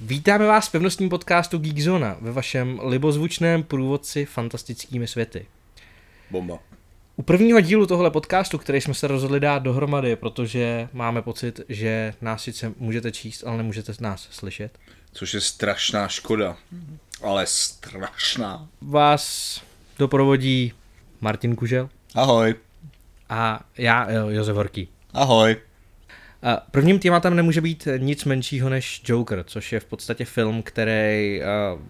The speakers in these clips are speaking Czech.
Vítáme vás v pevnostním podcastu Geekzona ve vašem libozvučném průvodci fantastickými světy. Bomba. U prvního dílu tohle podcastu, který jsme se rozhodli dát dohromady, protože máme pocit, že nás sice můžete číst, ale nemůžete nás slyšet. Což je strašná škoda. Ale strašná. Vás doprovodí Martin Kužel Ahoj. a já, jo, Josef Horký. Ahoj. A Prvním tématem nemůže být nic menšího než Joker, což je v podstatě film, který uh,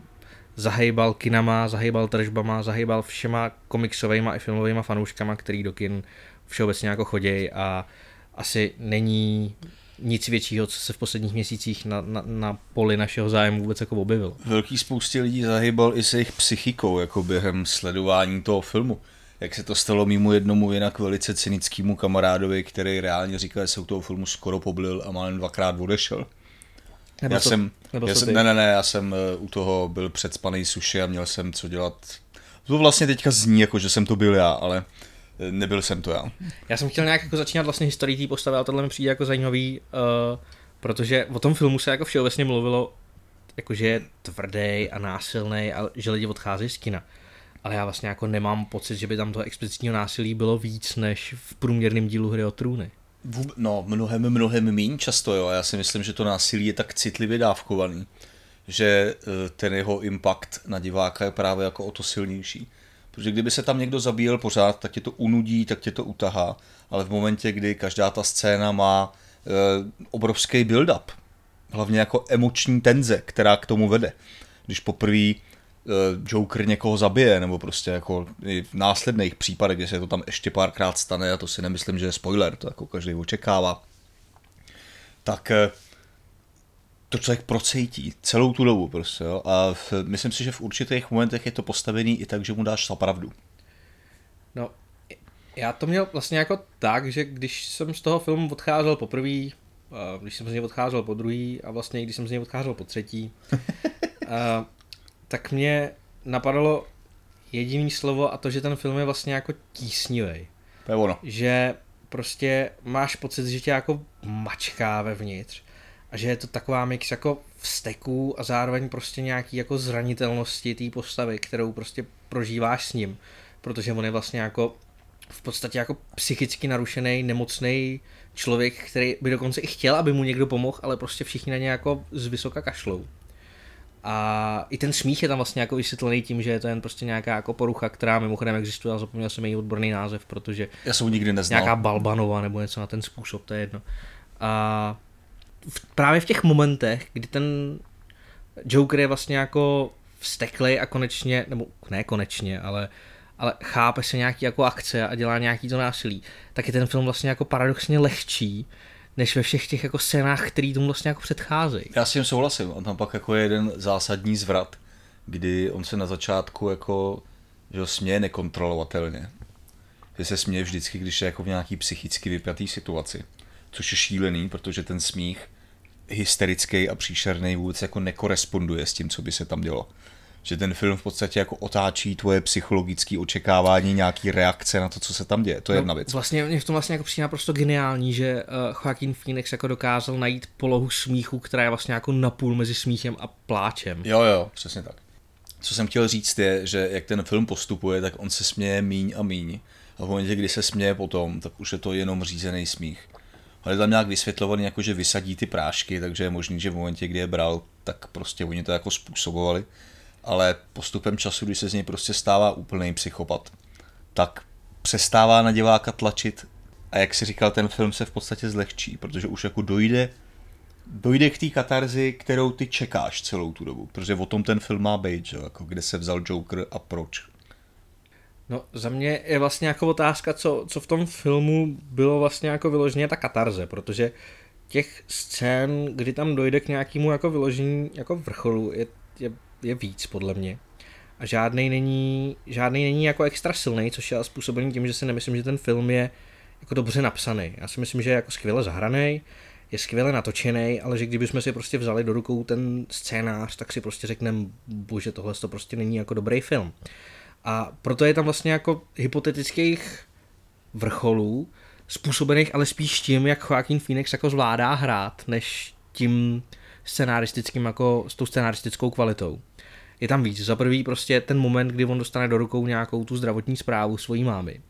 zahejbal kinama, zahejbal tržbama, zahejbal všema komiksovými i filmovými fanouškama, který do kin všeobecně jako chodějí a asi není nic většího, co se v posledních měsících na, na, na poli našeho zájmu vůbec jako objevilo. Velký spoustě lidí zahybal i se jejich psychikou, jako během sledování toho filmu. Jak se to stalo mimo jednomu jinak velice cynickému kamarádovi, který reálně říkal, že se u toho filmu skoro poblil a málem dvakrát odešel. Nebo já to, jsem, nebo já jsem, ty? ne, ne, ne, já jsem eh, u toho byl předspaný suši a měl jsem co dělat. To vlastně teďka zní, jako že jsem to byl já, ale eh, nebyl jsem to já. Já jsem chtěl nějak jako začínat vlastně historii té postavy a tohle mi přijde jako zajímavý, uh, protože o tom filmu se jako všeobecně mluvilo, jako že je tvrdý a násilný a že lidi odcházejí z kina. Ale já vlastně jako nemám pocit, že by tam toho explicitního násilí bylo víc než v průměrném dílu hry o trůny. No, mnohem, mnohem méně často, jo. Já si myslím, že to násilí je tak citlivě dávkovaný, že eh, ten jeho impact na diváka je právě jako o to silnější. Protože kdyby se tam někdo zabíjel pořád, tak tě to unudí, tak tě to utahá. Ale v momentě, kdy každá ta scéna má e, obrovský build-up, hlavně jako emoční tenze, která k tomu vede. Když poprvé Joker někoho zabije, nebo prostě jako i v následných případech, kde se to tam ještě párkrát stane, a to si nemyslím, že je spoiler, to jako každý očekává, tak eh, to člověk procejtí celou tu dobu prostě, jo? a v, myslím si, že v určitých momentech je to postavený i tak, že mu dáš za pravdu. No, já to měl vlastně jako tak, že když jsem z toho filmu odcházel poprvé, eh, když jsem z něj odcházel po druhý a vlastně i když jsem z něj odcházel po třetí, a, tak mě napadalo jediný slovo a to, že ten film je vlastně jako tísnivý. To je ono. Že prostě máš pocit, že tě jako mačká vevnitř a že je to taková mix jako vzteků a zároveň prostě nějaký jako zranitelnosti té postavy, kterou prostě prožíváš s ním, protože on je vlastně jako v podstatě jako psychicky narušený, nemocný člověk, který by dokonce i chtěl, aby mu někdo pomohl, ale prostě všichni na ně jako z vysoka kašlou. A i ten smích je tam vlastně jako vysvětlený tím, že je to jen prostě nějaká jako porucha, která mimochodem existuje, ale zapomněl jsem její odborný název, protože Já jsem nikdy neznal. nějaká Balbanova nebo něco na ten způsob, to je jedno. A v, právě v těch momentech, kdy ten Joker je vlastně jako vsteklej a konečně, nebo ne konečně, ale, ale chápe se nějaký jako akce a dělá nějaký to násilí, tak je ten film vlastně jako paradoxně lehčí, než ve všech těch jako scénách, který tomu vlastně jako předcházejí. Já s tím souhlasím. On tam pak jako je jeden zásadní zvrat, kdy on se na začátku jako že ho směje nekontrolovatelně. Že se směje vždycky, když je jako v nějaký psychicky vypjatý situaci. Což je šílený, protože ten smích hysterický a příšerný vůbec jako nekoresponduje s tím, co by se tam dělo. Že ten film v podstatě jako otáčí tvoje psychologické očekávání, nějaký reakce na to, co se tam děje. To je jedna věc. Vlastně mě v tom vlastně jako přijde naprosto geniální, že uh, Joaquin Phoenix jako dokázal najít polohu smíchu, která je vlastně jako napůl mezi smíchem a pláčem. Jo, jo, přesně tak. Co jsem chtěl říct je, že jak ten film postupuje, tak on se směje míň a míň. A v momentě, kdy se směje potom, tak už je to jenom řízený smích. Ale je tam nějak vysvětlovaný, jako že vysadí ty prášky, takže je možný, že v momentě, kdy je bral, tak prostě oni to jako způsobovali. Ale postupem času, když se z něj prostě stává úplný psychopat, tak přestává na diváka tlačit a jak si říkal, ten film se v podstatě zlehčí, protože už jako dojde dojde k té katarzi, kterou ty čekáš celou tu dobu, protože o tom ten film má být, že? Jako kde se vzal Joker a proč. No za mě je vlastně jako otázka, co, co v tom filmu bylo vlastně jako vyloženě ta katarze, protože těch scén, kdy tam dojde k nějakému jako vyložení jako vrcholu, je, je, je víc podle mě. A žádný není, žádný není jako extra silný, což je způsobený tím, že si nemyslím, že ten film je jako dobře napsaný. Já si myslím, že je jako skvěle zahraný, je skvěle natočený, ale že kdybychom si prostě vzali do rukou ten scénář, tak si prostě řekneme, bože, tohle to prostě není jako dobrý film. A proto je tam vlastně jako hypotetických vrcholů, způsobených ale spíš tím, jak Joaquin Phoenix jako zvládá hrát, než tím scenaristickým jako s tou scenaristickou kvalitou. Je tam víc. Za prvý prostě ten moment, kdy on dostane do rukou nějakou tu zdravotní zprávu svojí mámy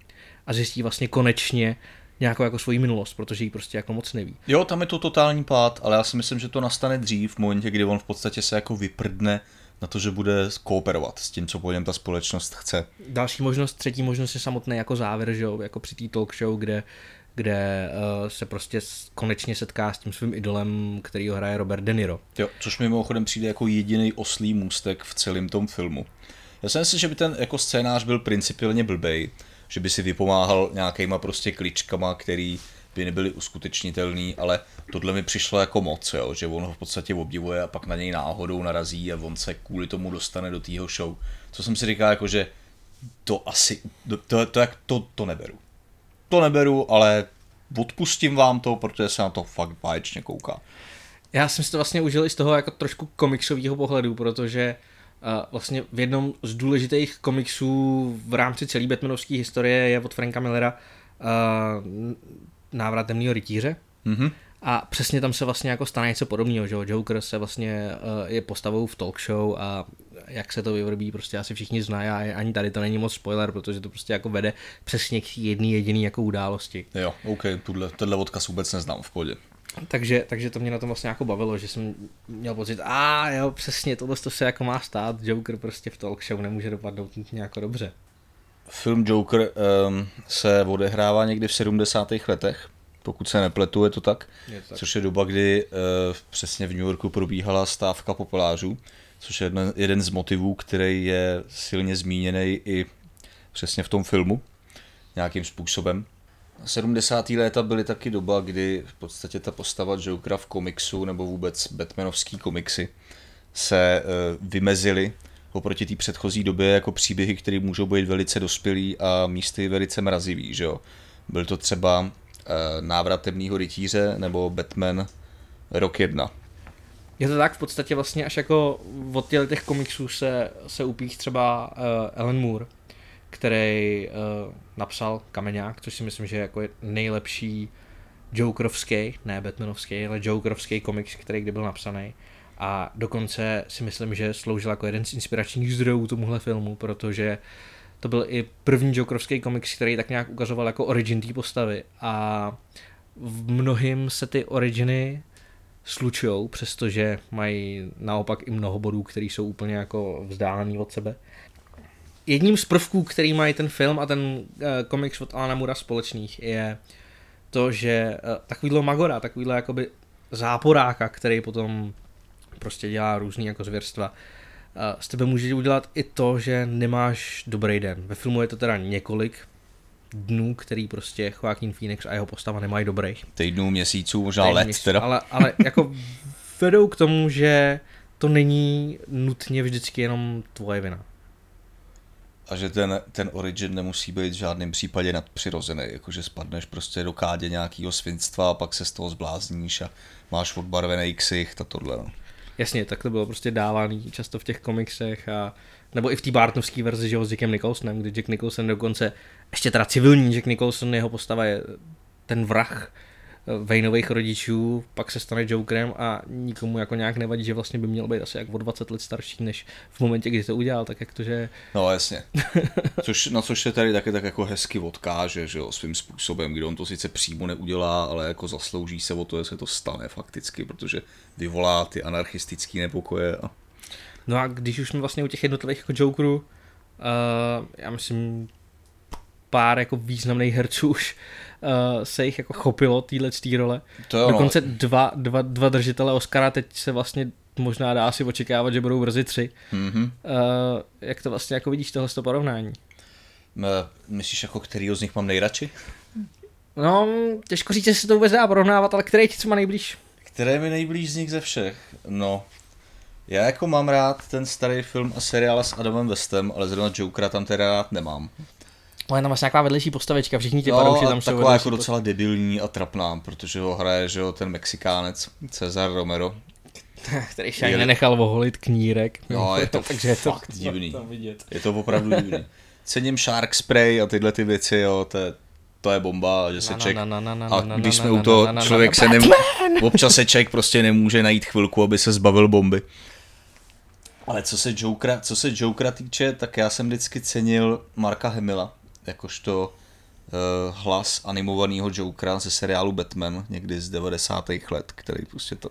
a zjistí vlastně konečně nějakou jako svoji minulost, protože ji prostě jako moc neví. Jo, tam je to totální pád, ale já si myslím, že to nastane dřív, v momentě, kdy on v podstatě se jako vyprdne na to, že bude kooperovat s tím, co po něm ta společnost chce. Další možnost, třetí možnost je samotný jako závěr, že jo, jako při té talk show, kde kde uh, se prostě konečně setká s tím svým idolem, který ho hraje Robert De Niro. Jo, což mimochodem přijde jako jediný oslý můstek v celém tom filmu. Já si že by ten jako scénář byl principiálně blbej, že by si vypomáhal nějakýma prostě kličkama, který by nebyly uskutečnitelný, ale tohle mi přišlo jako moc, jo, že on ho v podstatě obdivuje a pak na něj náhodou narazí a on se kvůli tomu dostane do tého show. Co jsem si říkal, jako že to asi, to, to, to, to, to neberu. To neberu, ale odpustím vám to, protože se na to fakt báječně kouká. Já jsem si to vlastně užil i z toho jako trošku komiksového pohledu, protože uh, vlastně v jednom z důležitých komiksů v rámci celé Batmanovské historie je od Franka Millera uh, návrat temného rytíře. Mm-hmm. A přesně tam se vlastně jako stane něco podobného, že Joker se vlastně uh, je postavou v talk show a jak se to vyvrbí, prostě asi všichni znají a ani tady to není moc spoiler, protože to prostě jako vede přesně k jedný jediný jako události. Jo, OK, tuhle, tenhle odkaz vůbec neznám v podě. Takže, takže to mě na tom vlastně jako bavilo, že jsem měl pocit, a jo, přesně, tohle to se jako má stát, Joker prostě v talk show nemůže dopadnout nějak dobré. Film Joker um, se odehrává někdy v 70. letech, pokud se nepletu, je to tak, je tak. což je doba, kdy uh, přesně v New Yorku probíhala stávka populářů, což je jeden, jeden z motivů, který je silně zmíněný i přesně v tom filmu, nějakým způsobem. 70. léta byly taky doba, kdy v podstatě ta postava Jokera v komiksu nebo vůbec Batmanovský komiksy se uh, vymezily oproti té předchozí době jako příběhy, které můžou být velice dospělý a místy velice mrazivý. Že jo? Byl to třeba uh, návrat temného rytíře nebo Batman rok 1. Je to tak v podstatě vlastně až jako od těch, těch komiksů se, se upích třeba uh, Alan Moore, který uh, napsal Kameňák, což si myslím, že jako je nejlepší Jokerovský, ne Batmanovský, ale Jokerovský komiks, který kdy byl napsaný. A dokonce si myslím, že sloužil jako jeden z inspiračních zdrojů tomuhle filmu, protože to byl i první Jokerovský komiks, který tak nějak ukazoval jako origin té postavy. A v mnohým se ty originy slučujou, přestože mají naopak i mnoho bodů, které jsou úplně jako vzdálený od sebe. Jedním z prvků, který mají ten film a ten uh, komiks od Alana Mura společných je to, že uh, takovýhle Magora, takovýhle jakoby záporáka, který potom prostě dělá různý jako zvěrstva, uh, z tebe může udělat i to, že nemáš dobrý den. Ve filmu je to teda několik dnů, který prostě Joaquin Phoenix a jeho postava nemají dobrých. Týdnů, měsíců, možná let měsíc, teda. Ale, ale jako vedou k tomu, že to není nutně vždycky jenom tvoje vina. A že ten, ten origin nemusí být v žádném případě nadpřirozený, jakože spadneš prostě do kádě nějakého svinstva a pak se z toho zblázníš a máš odbarvený ksicht a tohle. No. Jasně, tak to bylo prostě dávaný často v těch komiksech a nebo i v té Bartnovské verzi, že ho s Jackem Nicholsonem, kdy Jack Nicholson dokonce, ještě teda civilní Jack Nicholson, jeho postava je ten vrah Vejnových rodičů, pak se stane Jokerem a nikomu jako nějak nevadí, že vlastně by měl být asi jak o 20 let starší, než v momentě, kdy to udělal, tak jak to, že... No jasně. Což, na což se tady taky tak jako hezky odkáže, že jo, svým způsobem, kdy on to sice přímo neudělá, ale jako zaslouží se o to, že se to stane fakticky, protože vyvolá ty anarchistické nepokoje a No a když už jsme vlastně u těch jednotlivých jako Jokerů, uh, já myslím, pár jako významných herců už uh, se jich jako chopilo týhle tý role. To jo, Dokonce no. dva, dva, dva držitele Oscara teď se vlastně možná dá si očekávat, že budou brzy tři. Mm-hmm. Uh, jak to vlastně jako vidíš tohle to porovnání? Myslíš jako kterýho z nich mám nejradši? No, těžko říct, jestli to vůbec dá porovnávat, ale který ti co má nejblíž? Které mi nejblíž z nich ze všech? No, já jako mám rád ten starý film a seriál s Adamem Westem, ale zrovna Jokera tam teda rád nemám. Ale je tam vlastně nějaká vedlejší postavička, všichni ti no, padouši tam jsou taková jako docela debilní a trapná, protože ho hraje že jo, ten Mexikánec Cezar Romero. který se ani nenechal oholit knírek. No, je to Takže je to fakt divný. vidět. Je to opravdu divný. Cením Shark Spray a tyhle ty věci, jo, to je, to je bomba, že se ček... A když jsme u toho, člověk se nem... Občas se ček prostě nemůže najít chvilku, aby se zbavil bomby. Ale co se Jokera, co se Jokera týče, tak já jsem vždycky cenil Marka Hemila, jakožto uh, hlas animovaného Jokera ze seriálu Batman někdy z 90. let, který prostě to...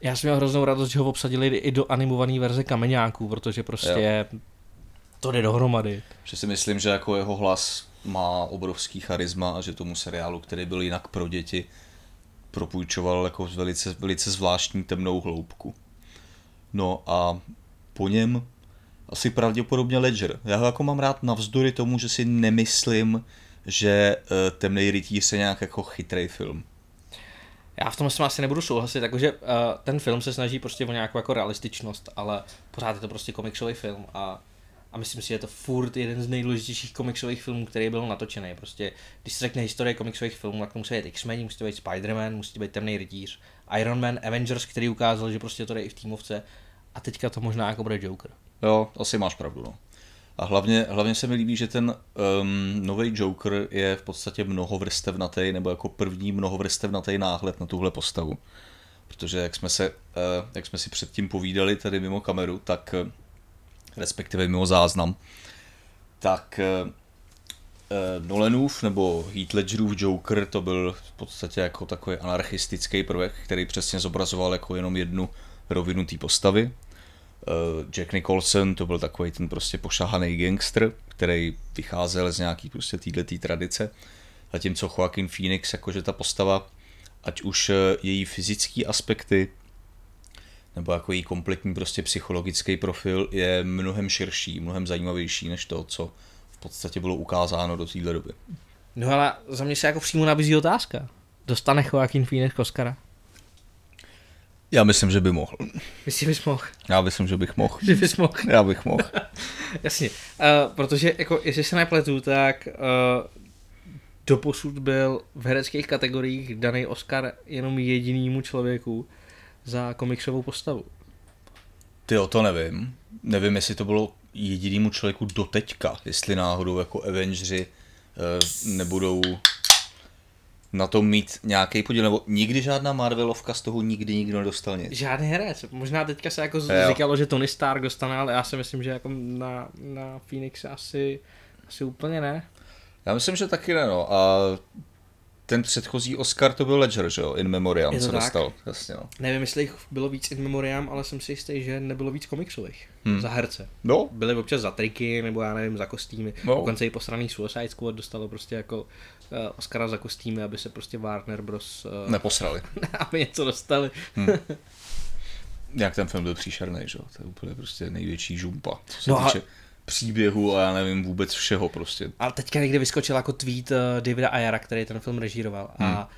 Já jsem měl hroznou radost, že ho obsadili i do animované verze Kameňáků, protože prostě jo. to jde dohromady. Že si myslím, že jako jeho hlas má obrovský charisma a že tomu seriálu, který byl jinak pro děti, propůjčoval jako velice, velice zvláštní temnou hloubku. No a po něm asi pravděpodobně Ledger. Já ho jako mám rád navzdory tomu, že si nemyslím, že uh, Temnej rytíř je nějak jako chytrý film. Já v tom s asi nebudu souhlasit, takže uh, ten film se snaží prostě o nějakou jako realističnost, ale pořád je to prostě komiksový film a, a myslím si, že je to furt jeden z nejdůležitějších komiksových filmů, který byl natočený. Prostě, když se řekne historie komiksových filmů, tak musí být X-Men, musí být Spider-Man, musí být Temný rytíř, Iron Man, Avengers, který ukázal, že prostě to jde i v týmovce a teďka to možná jako bude Joker. Jo, asi máš pravdu, no. A hlavně, hlavně se mi líbí, že ten um, nový Joker je v podstatě mnohovrstevnatý, nebo jako první mnohovrstevnatý náhled na tuhle postavu. Protože jak jsme, se, uh, jak jsme si předtím povídali tady mimo kameru, tak uh, respektive mimo záznam, tak uh, Nolanův nebo Heath Ledgerův Joker to byl v podstatě jako takový anarchistický prvek, který přesně zobrazoval jako jenom jednu rovinu té postavy Jack Nicholson to byl takový ten prostě pošahaný gangster, který vycházel z nějaký prostě týhletý tradice. Zatímco Joaquin Phoenix, jakože ta postava, ať už eh, její fyzické aspekty, nebo jako její kompletní prostě psychologický profil je mnohem širší, mnohem zajímavější než to, co v podstatě bylo ukázáno do téhle doby. No ale za mě se jako přímo nabízí otázka. Dostane Joaquin Phoenix Oscara? Já myslím, že by mohl. Myslíš, bys mohl? Já myslím, že bych mohl. Že bys mohl. Já bych mohl. Jasně. Uh, protože, jako, jestli se nepletu, tak uh, doposud byl v hereckých kategoriích daný Oscar jenom jedinému člověku za komiksovou postavu. Ty o to nevím. Nevím, jestli to bylo jedinému člověku doteďka, jestli náhodou jako Avengeri uh, nebudou na tom mít nějaký podíl, nebo nikdy žádná Marvelovka z toho nikdy nikdo nedostal nic. Žádný herec. Možná teďka se jako jo. říkalo, že Tony Stark dostane, ale já si myslím, že jako na, na Phoenix asi, asi úplně ne. Já myslím, že taky ne, no. A ten předchozí Oscar to byl Ledger, že jo? In Memoriam se dostal. Jasně, no. Nevím, jestli jich bylo víc In Memoriam, ale jsem si jistý, že nebylo víc komiksových. Hmm. Za herce. No. Byly občas za triky, nebo já nevím, za kostýmy. No. Dokonce i posraný Suicide Squad dostalo prostě jako uh, Oscara za kostýmy, aby se prostě Warner Bros. Uh, Neposrali. aby něco dostali. Hmm. Jak ten film byl příšerný, že jo? To je úplně prostě největší žumpa. Co se no týče... a příběhu a já nevím vůbec všeho prostě. Ale teďka někde vyskočil jako tweet uh, Davida Ayara, který ten film režíroval hmm. a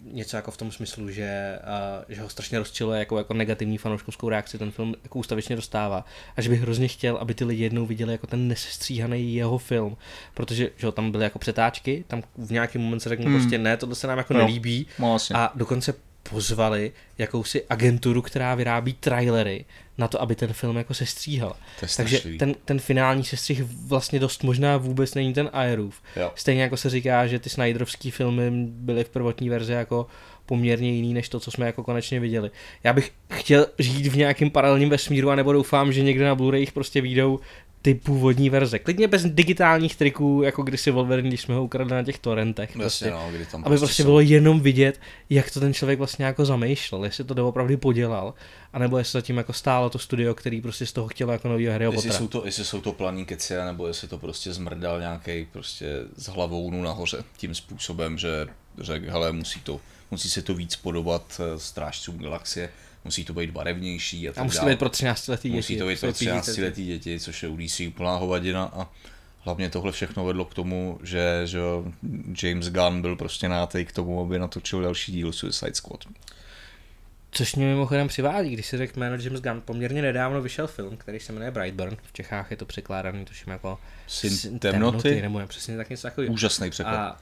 něco jako v tom smyslu, že, uh, že ho strašně rozčiluje jako, jako negativní fanouškovskou reakci ten film jako ústavičně dostává a že bych hrozně chtěl, aby ty lidi jednou viděli jako ten nesestříhaný jeho film, protože že tam byly jako přetáčky, tam v nějaký moment se řeknu hmm. prostě ne, tohle se nám jako no. nelíbí no, vlastně. a dokonce pozvali jakousi agenturu, která vyrábí trailery na to, aby ten film jako sestříhal. Takže ten, ten finální sestřih vlastně dost možná vůbec není ten Aerův. Stejně jako se říká, že ty Snyderovský filmy byly v prvotní verzi jako poměrně jiný než to, co jsme jako konečně viděli. Já bych chtěl žít v nějakém paralelním vesmíru a nebo doufám, že někde na Blu-ray prostě výjdou ty původní verze. Klidně bez digitálních triků, jako kdysi Wolverine, když jsme ho ukradli na těch torrentech. Prostě, no, kdy tam aby prostě, prostě bylo jenom vidět, jak to ten člověk vlastně jako zamýšlel, jestli to doopravdy podělal, anebo jestli zatím jako stálo to studio, který prostě z toho chtělo jako nový Harry jestli jsou to, jestli jsou to planí keci, nebo jestli to prostě zmrdal nějaký prostě z hlavou nahoře tím způsobem, že řekl, hele, musí to, musí se to víc podobat eh, strážcům galaxie musí to být barevnější. A, a musí to být pro 13 letý děti. Musí to být pro 13 letý děti, což je u DC úplná hovadina a hlavně tohle všechno vedlo k tomu, že, že James Gunn byl prostě nátej k tomu, aby natočil další díl Suicide Squad. Což mě mimochodem přivádí, když si řekl jméno James Gunn, poměrně nedávno vyšel film, který se jmenuje Brightburn. V Čechách je to překládaný, tuším jako Syn, temnoty. temnoty. nebo přesně tak něco takového. Úžasný překlad. A,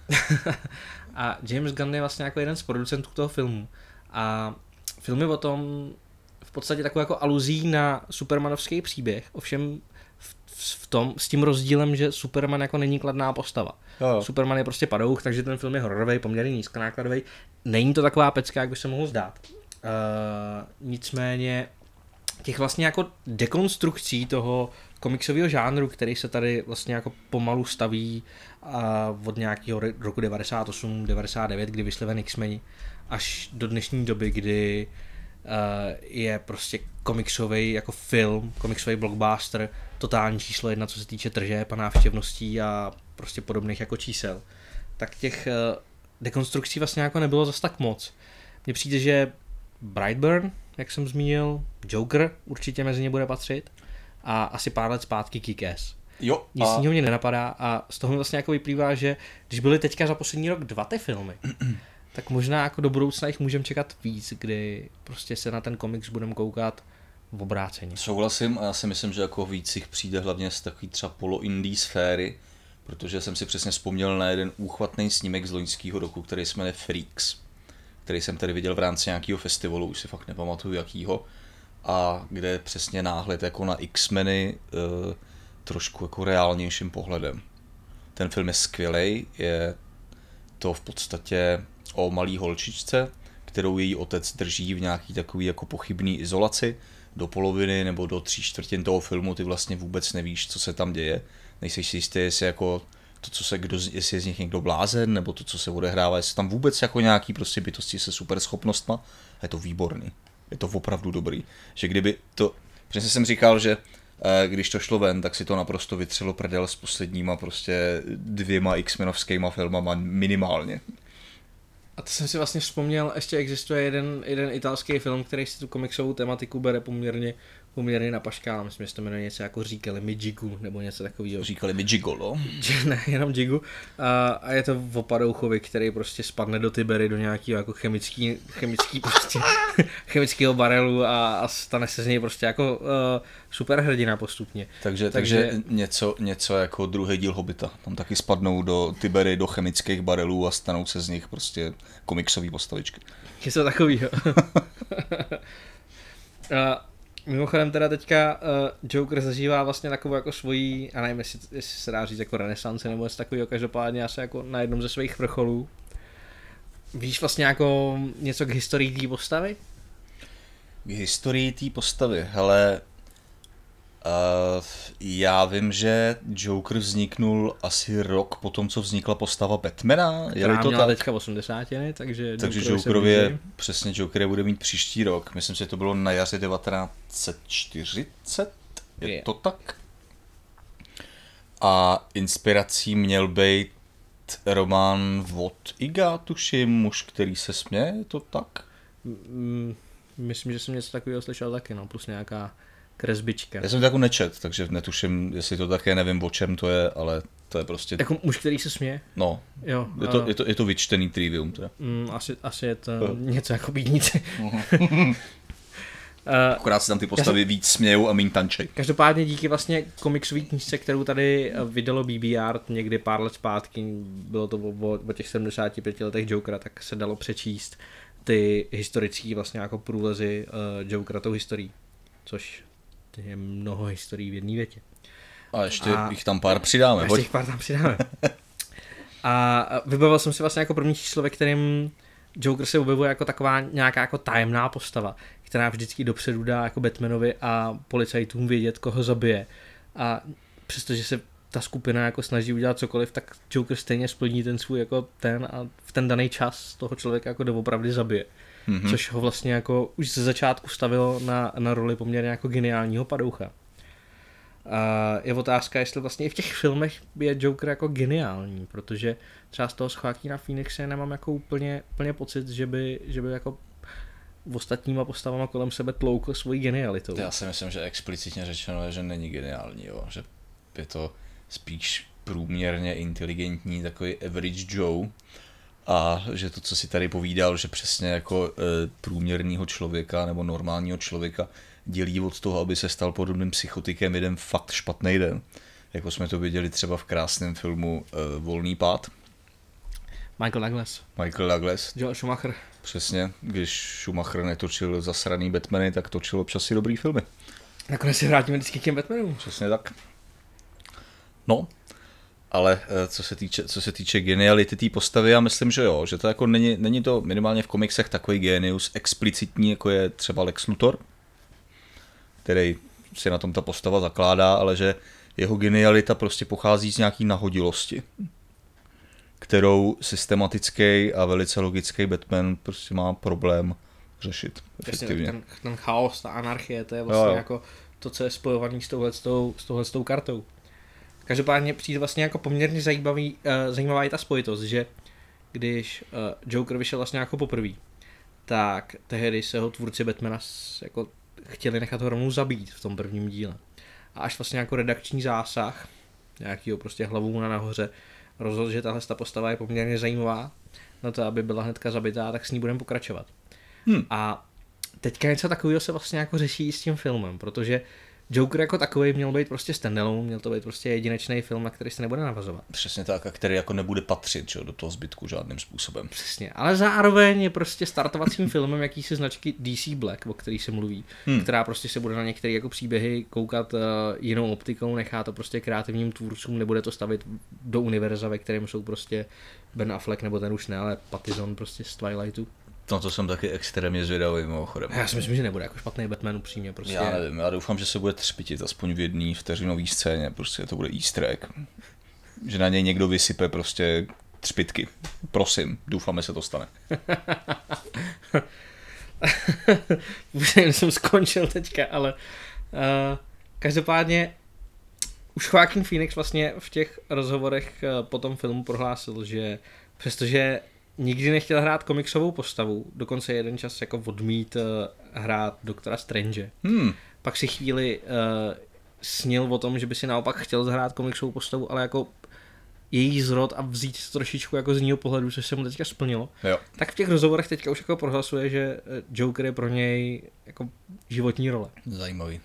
a James Gunn je vlastně jako jeden z producentů toho filmu. A Film je o tom, v podstatě takovou jako aluzí na supermanovský příběh, ovšem v, v tom, s tím rozdílem, že Superman jako není kladná postava. Jo. Superman je prostě padouch, takže ten film je hororový, poměrně nízkonákladový. Není to taková pecka, jak by se mohlo zdát. Uh, nicméně těch vlastně jako dekonstrukcí toho komiksového žánru, který se tady vlastně jako pomalu staví uh, od nějakého roku 98, 99, kdy vyšli ven X-meni, až do dnešní doby, kdy uh, je prostě komiksový jako film, komiksový blockbuster, totální číslo jedna, co se týče tržeb a návštěvností a prostě podobných jako čísel. Tak těch uh, dekonstrukcí vlastně jako nebylo zas tak moc. Mně přijde, že Brightburn, jak jsem zmínil, Joker určitě mezi ně bude patřit a asi pár let zpátky Kick-Ass. Jo, Nic a jiného mě nenapadá a z toho mi vlastně jako vyplývá, že když byly teďka za poslední rok dva ty filmy, tak možná jako do budoucna jich můžeme čekat víc, kdy prostě se na ten komiks budeme koukat v obráceně. souhlasím a já si myslím, že jako víc jich přijde hlavně z takový třeba polo-indie sféry, protože jsem si přesně vzpomněl na jeden úchvatný snímek z loňského roku, který se jmenuje Freaks, který jsem tady viděl v rámci nějakého festivalu, už si fakt nepamatuju jakýho, a kde přesně náhled jako na X-meny e, trošku jako reálnějším pohledem. Ten film je skvělý, je to v podstatě o malý holčičce, kterou její otec drží v nějaký takový jako pochybný izolaci. Do poloviny nebo do tří čtvrtin toho filmu ty vlastně vůbec nevíš, co se tam děje. Nejsi si jistý, jestli jako to, co se kdo, jestli je z nich někdo blázen, nebo to, co se odehrává, jestli tam vůbec jako nějaký prostě bytosti se super schopnostma. Je to výborný. Je to opravdu dobrý. Že kdyby to, přesně jsem říkal, že eh, když to šlo ven, tak si to naprosto vytřelo prdel s posledníma prostě dvěma X-menovskýma filmama minimálně. A to jsem si vlastně vzpomněl, ještě existuje jeden, jeden italský film, který si tu komiksovou tematiku bere poměrně, poměrně na paškál. Myslím, že to jmenuje něco jako říkali mi Jigu, nebo něco takového. Říkali mi Gigolo. ne, jenom Jigu. A, a je to o padouchovi, který prostě spadne do Tibery, do nějakého jako chemický, chemický prostě, chemického barelu a, a stane se z něj prostě jako uh, superhrdina postupně. Takže, Takže- takže, něco, něco jako druhý díl Hobita. Tam taky spadnou do Tibery, do chemických barelů a stanou se z nich prostě komiksové postavičky. Něco takového. A mimochodem teda teďka uh, Joker zažívá vlastně takovou jako svoji, a nevím, jestli, jestli se dá říct jako renesanci nebo něco takového, každopádně asi jako na jednom ze svých vrcholů. Víš vlastně jako něco k historii té postavy? K historii té postavy, hele, uh, já vím, že Joker vzniknul asi rok po tom, co vznikla postava Batmana, je Která to měla tak? teďka 80, takže Takže Jokerovi Jokerově, blíží. přesně Joker je bude mít příští rok. Myslím si, že to bylo na jaře 1940. Je Je. to tak? A inspirací měl být román od Iga, tuším, muž, který se směje, je to tak? Myslím, že jsem něco takového slyšel taky, no, plus nějaká kresbička. Já jsem to jako nečet, takže netuším, jestli to také nevím, o čem to je, ale to je prostě, Jako muž, který se směje? no, Jo. je to, a- je to, je to vyčtený trivium teda. Mm, asi, asi je to Jo. něco jako bídnice. Uh, Akorát se tam ty postavy víc smějou a méně tančej. každopádně díky vlastně komiksové knížce, kterou tady eh, vydalo BB Art někdy pár let zpátky, bylo to o, o těch 75 letech Jokera, tak se dalo přečíst ty historické vlastně jako průlezy uh, Jokera tou historií, což je mnoho historií v jedné větě. A ještě A- jich tam pár přidáme. Ještě jich pár tam přidáme. A vybavil jsem si vlastně jako první číslo, ve kterém Joker se objevuje jako taková nějaká jako tajemná postava, která vždycky dopředu dá jako Batmanovi a policajtům vědět, koho zabije. A přestože se ta skupina jako snaží udělat cokoliv, tak Joker stejně splní ten svůj jako ten a v ten daný čas toho člověka jako doopravdy zabije. Mhm. Mm-hmm. Což ho vlastně jako už ze začátku stavilo na, na roli poměrně jako geniálního padoucha. A je otázka, jestli vlastně i v těch filmech je Joker jako geniální, protože třeba z toho na Phoenixe nemám jako úplně, úplně pocit, že by, že by jako ostatníma postavama kolem sebe tloukl svojí genialitou. Já si myslím, že explicitně řečeno je, že není geniální, jo. že je to spíš průměrně inteligentní takový average Joe a že to, co si tady povídal, že přesně jako e, průměrného člověka nebo normálního člověka dělí od toho, aby se stal podobným psychotikem jeden fakt špatný den. Jako jsme to viděli třeba v krásném filmu e, Volný pád, Michael Douglas, Michael Douglas, Joel Schumacher. Přesně, když Schumacher netočil zasraný Batmany, tak točil občas i dobrý filmy. Nakonec se vrátíme vždycky k těm Batmanům. Přesně tak. No, ale eh, co se týče, co se týče geniality té postavy, já myslím, že jo, že to jako není, není to minimálně v komiksech takový genius explicitní, jako je třeba Lex Luthor, který si na tom ta postava zakládá, ale že jeho genialita prostě pochází z nějaký nahodilosti, kterou systematický a velice logický Batman prostě má problém řešit efektivně. Ten, ten chaos, ta anarchie, to je vlastně jo, jo. jako to, co je spojovaný s touhletou, s touhletou kartou. Každopádně přijde vlastně jako poměrně zajímavý, uh, zajímavá je ta spojitost, že když uh, Joker vyšel vlastně jako poprvé, tak tehdy se ho tvůrci Batmana jako chtěli nechat ho rovnou zabít v tom prvním díle. A až vlastně jako redakční zásah, nějakýho prostě hlavou na nahoře, rozhodl, že tahle ta postava je poměrně zajímavá na to, aby byla hnedka zabitá, tak s ní budeme pokračovat. Hmm. A teďka něco takového se vlastně jako řeší s tím filmem, protože Joker jako takový měl být prostě standalone, měl to být prostě jedinečný film, na který se nebude navazovat. Přesně tak, a který jako nebude patřit čo, do toho zbytku žádným způsobem. Přesně, ale zároveň je prostě startovacím filmem jakýsi značky DC Black, o který se mluví, hmm. která prostě se bude na některé jako příběhy koukat uh, jinou optikou, nechá to prostě kreativním tvůrcům, nebude to stavit do univerza, ve kterém jsou prostě Ben Affleck nebo ten už ne, ale Patizon prostě z Twilightu. No to jsem taky extrémně zvědavý mimochodem. Já si myslím, že nebude jako špatný Batman upřímně. Prostě. Já nevím, já doufám, že se bude třpitit aspoň v jedné vteřinové scéně, prostě to bude easter egg. Že na něj někdo vysype prostě třpitky. Prosím, doufáme se to stane. Už jsem skončil teďka, ale uh, každopádně už Joaquin Phoenix vlastně v těch rozhovorech uh, po tom filmu prohlásil, že přestože nikdy nechtěl hrát komiksovou postavu, dokonce jeden čas jako odmít uh, hrát doktora Strange. Hmm. Pak si chvíli uh, snil o tom, že by si naopak chtěl zahrát komiksovou postavu, ale jako její zrod a vzít to trošičku jako z něho pohledu, což se mu teďka splnilo. Jo. Tak v těch rozhovorech teďka už jako prohlasuje, že eh, Joker je pro něj jako životní role. Zajímavý.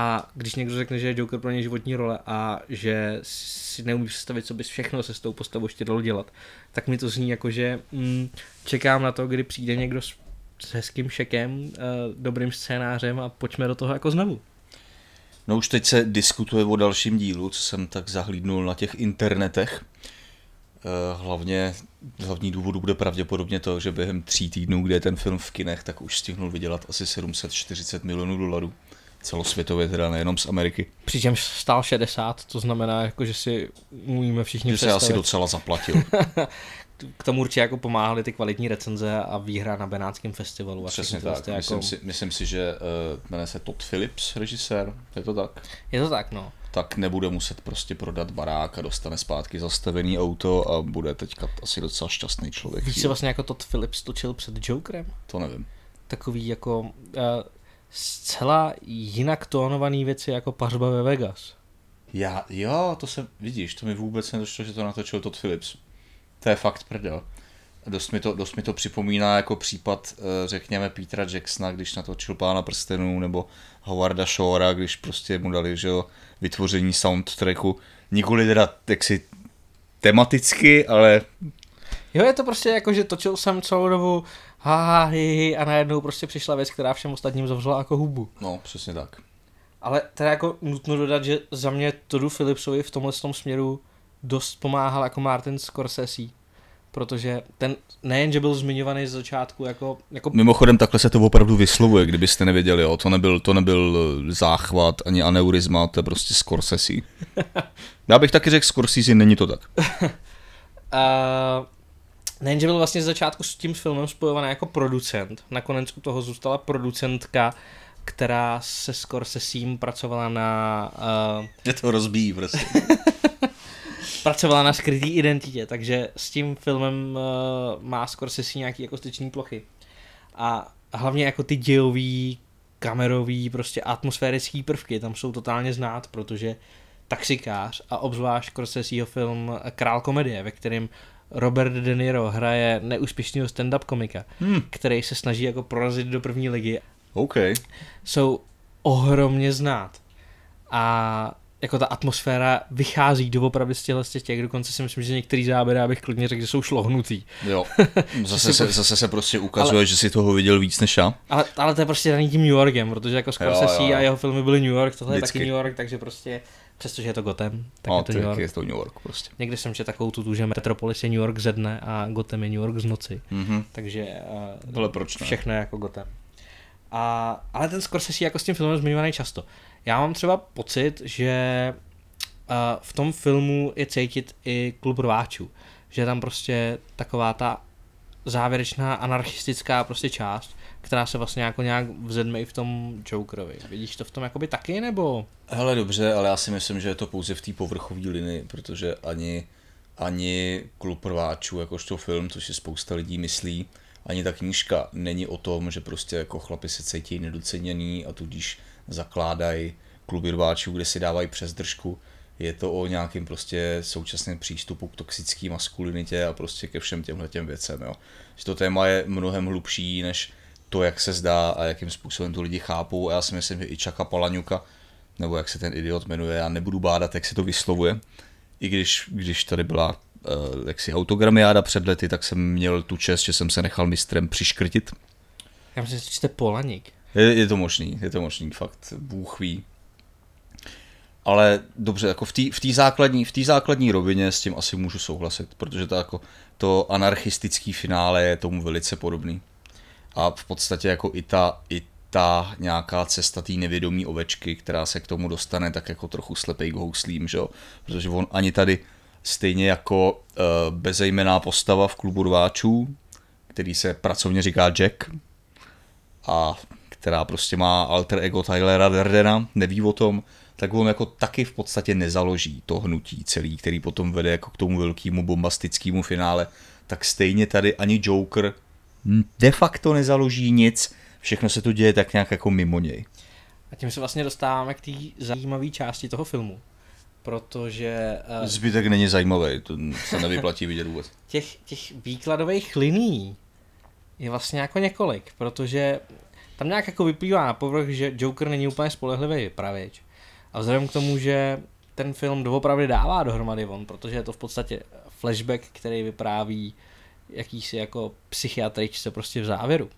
A když někdo řekne, že je Joker pro ně životní role a že si neumí představit, co bys všechno se s tou postavou ještě dalo dělat, tak mi to zní jako, že mm, čekám na to, kdy přijde někdo s, s hezkým šekem, uh, dobrým scénářem a pojďme do toho jako znovu. No už teď se diskutuje o dalším dílu, co jsem tak zahlídnul na těch internetech. Uh, hlavně, hlavní důvod bude pravděpodobně to, že během tří týdnů, kde je ten film v kinech, tak už stihnul vydělat asi 740 milionů dolarů celosvětově, teda nejenom z Ameriky. Přičemž stál 60, to znamená, jako, že si umíme všichni že představit. se asi docela zaplatil. K tomu určitě jako pomáhaly ty kvalitní recenze a výhra na Benátském festivalu. Přesně tak, myslím, jako... si, myslím si, že uh, jmenuje se Todd Phillips, režisér, je to tak? Je to tak, no. Tak nebude muset prostě prodat barák a dostane zpátky zastavený auto a bude teďka asi docela šťastný člověk. Víš, co vlastně jako Todd Phillips točil před Jokerem? To nevím. Takový jako uh, zcela jinak tónovaný věci jako pařba ve Vegas. Já, jo, to se, vidíš, to mi vůbec nedošlo, že to natočil Todd Phillips. To je fakt prdel. Dost mi to, dost mi to připomíná jako případ, eh, řekněme, Petra Jacksona, když natočil Pána prstenů, nebo Howarda Shora, když prostě mu dali, že jo, vytvoření soundtracku. Nikoli teda si tematicky, ale... Jo, je to prostě jako, že točil jsem celou dobu ha, ha hi, hi, a najednou prostě přišla věc, která všem ostatním zavřela jako hubu. No, přesně tak. Ale teda jako nutno dodat, že za mě Todu Philipsovi v tomhle tom směru dost pomáhal jako Martin Scorsese, protože ten nejen, že byl zmiňovaný z začátku jako, jako... Mimochodem takhle se to opravdu vyslovuje, kdybyste nevěděli, jo. To nebyl, to nebyl záchvat ani aneurizma, to je prostě Scorsese. Já bych taky řekl Scorsese, není to tak. uh, nejenže byl vlastně z začátku s tím filmem spojovaný jako producent, nakonec u toho zůstala producentka, která se Scorsesím pracovala na... Uh, Je to rozbíjí prostě. pracovala na skrytý identitě, takže s tím filmem uh, má Scorsese nějaký jako styční plochy. A hlavně jako ty dějový, kamerový, prostě atmosférický prvky tam jsou totálně znát, protože taxikář a obzvlášť Scorseseho film Král komedie, ve kterém Robert De Niro hraje neúspěšného stand-up komika, hmm. který se snaží jako prorazit do první ligy. OK. Jsou ohromně znát. A jako ta atmosféra vychází doopravdy z těchto z těch, dokonce si myslím, že některý záběry, abych klidně řekl, že jsou šlohnutý. Jo, zase, se, zase se prostě ukazuje, ale, že si toho viděl víc než já. Ale, ale to je prostě daný tím New Yorkem, protože jako Scorsese a jeho filmy byly New York, tohle Vždycky. je taky New York, takže prostě Přestože je to Gotham, tak no, je to New York. je to New York prostě. Někdy jsem četl takovou tu, že Metropolis je New York ze dne a Gotham je New York z noci. Mm-hmm. Takže uh, Ale proč ne? všechno je jako Gotham. A, ale ten Scorsese jako s tím filmem zmiňovaný často. Já mám třeba pocit, že uh, v tom filmu je cítit i klub rváčů. Že je tam prostě taková ta závěrečná anarchistická prostě část, která se vlastně jako nějak vzedme i v tom Jokerovi. Vidíš to v tom jakoby taky, nebo? Hele, dobře, ale já si myslím, že je to pouze v té povrchové linii, protože ani, ani klub rváčů, jakožto film, což si spousta lidí myslí, ani ta knížka není o tom, že prostě jako chlapi se cítí nedoceněný a tudíž zakládají kluby rváčů, kde si dávají přes držku. Je to o nějakým prostě současném přístupu k toxické maskulinitě a prostě ke všem těmhle těm věcem. Jo. Že to téma je mnohem hlubší, než to, jak se zdá a jakým způsobem to lidi chápou. A já si myslím, že i Čaka Palaňuka, nebo jak se ten idiot jmenuje, já nebudu bádat, jak se to vyslovuje. I když, když tady byla uh, jaksi autogramiáda před lety, tak jsem měl tu čest, že jsem se nechal mistrem přiškrtit. Já myslím, že jste Polaník. Je, je to možný, je to možný, fakt, Bůh ví. Ale dobře, jako v té v základní, v základní rovině s tím asi můžu souhlasit, protože to, jako, to anarchistický finále je tomu velice podobný a v podstatě jako i ta, i ta nějaká cesta té nevědomí ovečky, která se k tomu dostane, tak jako trochu slepej k houslím, že protože on ani tady stejně jako uh, bezejmená postava v klubu rváčů, který se pracovně říká Jack a která prostě má alter ego Tylera Derdena, neví o tom, tak on jako taky v podstatě nezaloží to hnutí celý, který potom vede jako k tomu velkému bombastickému finále, tak stejně tady ani Joker de facto nezaloží nic, všechno se to děje tak nějak jako mimo něj. A tím se vlastně dostáváme k té zajímavé části toho filmu, protože... Uh, Zbytek není zajímavý, to se nevyplatí vidět vůbec. Těch, těch výkladových liní je vlastně jako několik, protože tam nějak jako vyplývá na povrch, že Joker není úplně spolehlivý vypravěč. A vzhledem k tomu, že ten film doopravdy dává dohromady on, protože je to v podstatě flashback, který vypráví jakýsi jako psychiatričce prostě v závěru,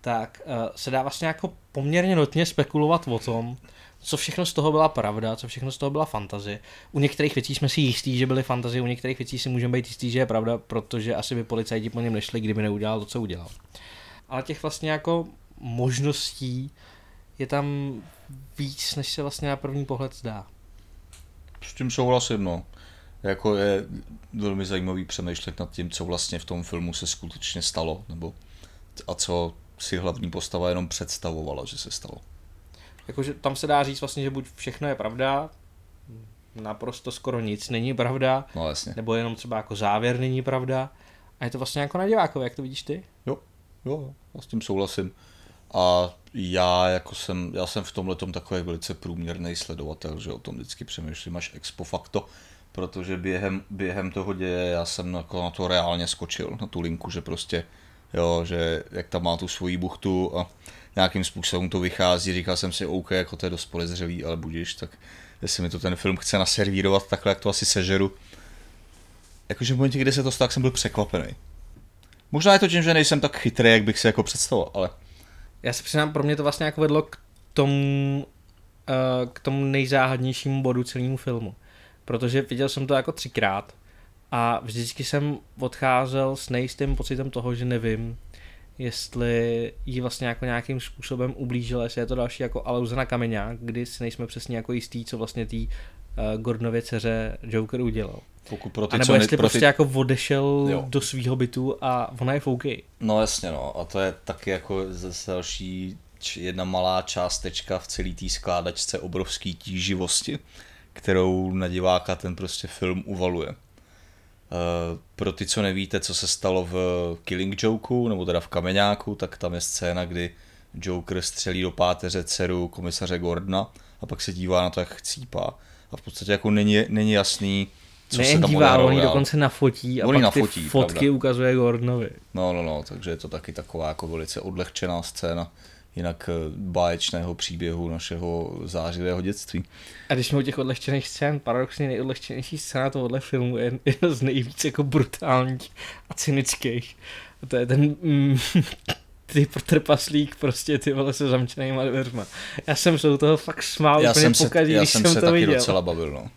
tak uh, se dá vlastně jako poměrně notně spekulovat o tom, co všechno z toho byla pravda, co všechno z toho byla fantazie. U některých věcí jsme si jistí, že byly fantazie, u některých věcí si můžeme být jistí, že je pravda, protože asi by policajti po něm nešli, kdyby neudělal to, co udělal. Ale těch vlastně jako možností je tam víc, než se vlastně na první pohled zdá. S tím souhlasím, no jako je velmi zajímavý přemýšlet nad tím, co vlastně v tom filmu se skutečně stalo, nebo a co si hlavní postava jenom představovala, že se stalo. Jakože tam se dá říct vlastně, že buď všechno je pravda, naprosto skoro nic není pravda, no, jasně. nebo jenom třeba jako závěr není pravda. A je to vlastně jako na divákové, jak to vidíš ty? Jo, jo, já s tím souhlasím. A já jako jsem, já jsem v tomhle takový velice průměrný sledovatel, že o tom vždycky přemýšlím až ex po facto protože během, během toho děje já jsem jako na to reálně skočil, na tu linku, že prostě, jo, že jak tam má tu svoji buchtu a nějakým způsobem to vychází, říkal jsem si, OK, jako to je dost podezřelý, ale budíš, tak jestli mi to ten film chce naservírovat takhle, jak to asi sežeru. Jakože v momentě, kdy se to stalo, jsem byl překvapený. Možná je to tím, že nejsem tak chytrý, jak bych si jako představoval, ale... Já se přiznám, pro mě to vlastně jako vedlo k tomu, uh, k tomu nejzáhadnějšímu bodu celému filmu protože viděl jsem to jako třikrát a vždycky jsem odcházel s nejistým pocitem toho, že nevím, jestli jí vlastně jako nějakým způsobem ublížil, jestli je to další jako aluze na kameňák, kdy si nejsme přesně jako jistý, co vlastně tý uh, Gordonově dceře Joker udělal. Pokud pro ty, a nebo co jestli ne, prostě ty... jako odešel jo. do svého bytu a ona je fouky. No jasně no, a to je taky jako zase další jedna malá částečka v celé té skládačce obrovský tíživosti, kterou na diváka ten prostě film uvaluje. Uh, pro ty, co nevíte, co se stalo v Killing Joku, nebo teda v Kameňáku, tak tam je scéna, kdy Joker střelí do páteře dceru komisaře Gordona a pak se dívá na to, jak chcípá. A v podstatě jako není, není jasný, co Nejen se tam dívá, on dokonce nafotí a on pak nafotí, ty fotky pravda. ukazuje Gordonovi. No, no, no, takže je to taky taková jako velice odlehčená scéna. Jinak eh, báječného příběhu našeho zářivého dětství. A když jsme u těch odlehčených scén, paradoxně nejodlehčenější scéna tohohle filmu je jedna z nejvíc jako brutálních a cynických. A to je ten mm, ty trpaslík prostě ty vole se zamčenýma dveřma. Já jsem se u toho fakt smál já úplně jsem se, pokaždý, já když jsem jsem se to taky viděl. docela bavil, no.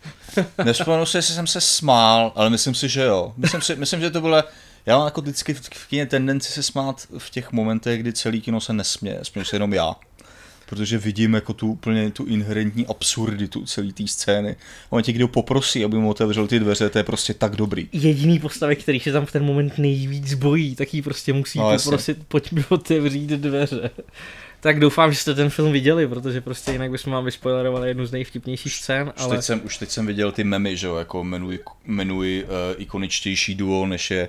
Nespomenu si, jestli jsem se smál, ale myslím si, že jo. Myslím, si, myslím že to bylo, já mám jako vždycky v kině tendenci se smát v těch momentech, kdy celý kino se nesměje, směju se jenom já. Protože vidím jako tu úplně tu inherentní absurditu celé té scény. On tě kdo poprosí, aby mu otevřel ty dveře, to je prostě tak dobrý. Jediný postavy, který se tam v ten moment nejvíc bojí, tak jí prostě musí No, poprosit, pojď mi otevřít dveře. Tak doufám, že jste ten film viděli, protože prostě jinak bychom vám vyspoilerovali jednu z nejvtipnějších scén, Už, ale teď jsem, už teď jsem viděl ty memy, že jo, jako jmenuji, jmenuji uh, ikoničtější duo, než je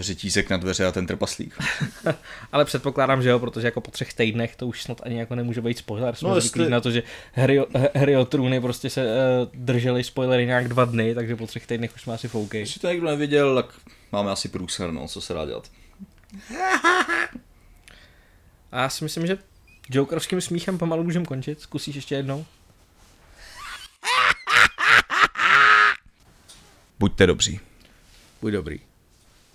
řetízek na dveře a ten trpaslík. Ale předpokládám, že jo, protože jako po třech týdnech to už snad ani jako nemůže být spoiler. Jsme No, zvyklí jestli- na to, že hry, o- hry o trůny prostě se uh, držely spoilery nějak dva dny, takže po třech týdnech už jsme asi foukej. Když to někdo neviděl, tak máme asi průser, no, co se dá dělat. A já si myslím, že jokerovským smíchem pomalu můžeme končit. Zkusíš ještě jednou? Buďte dobří. Buď dobrý.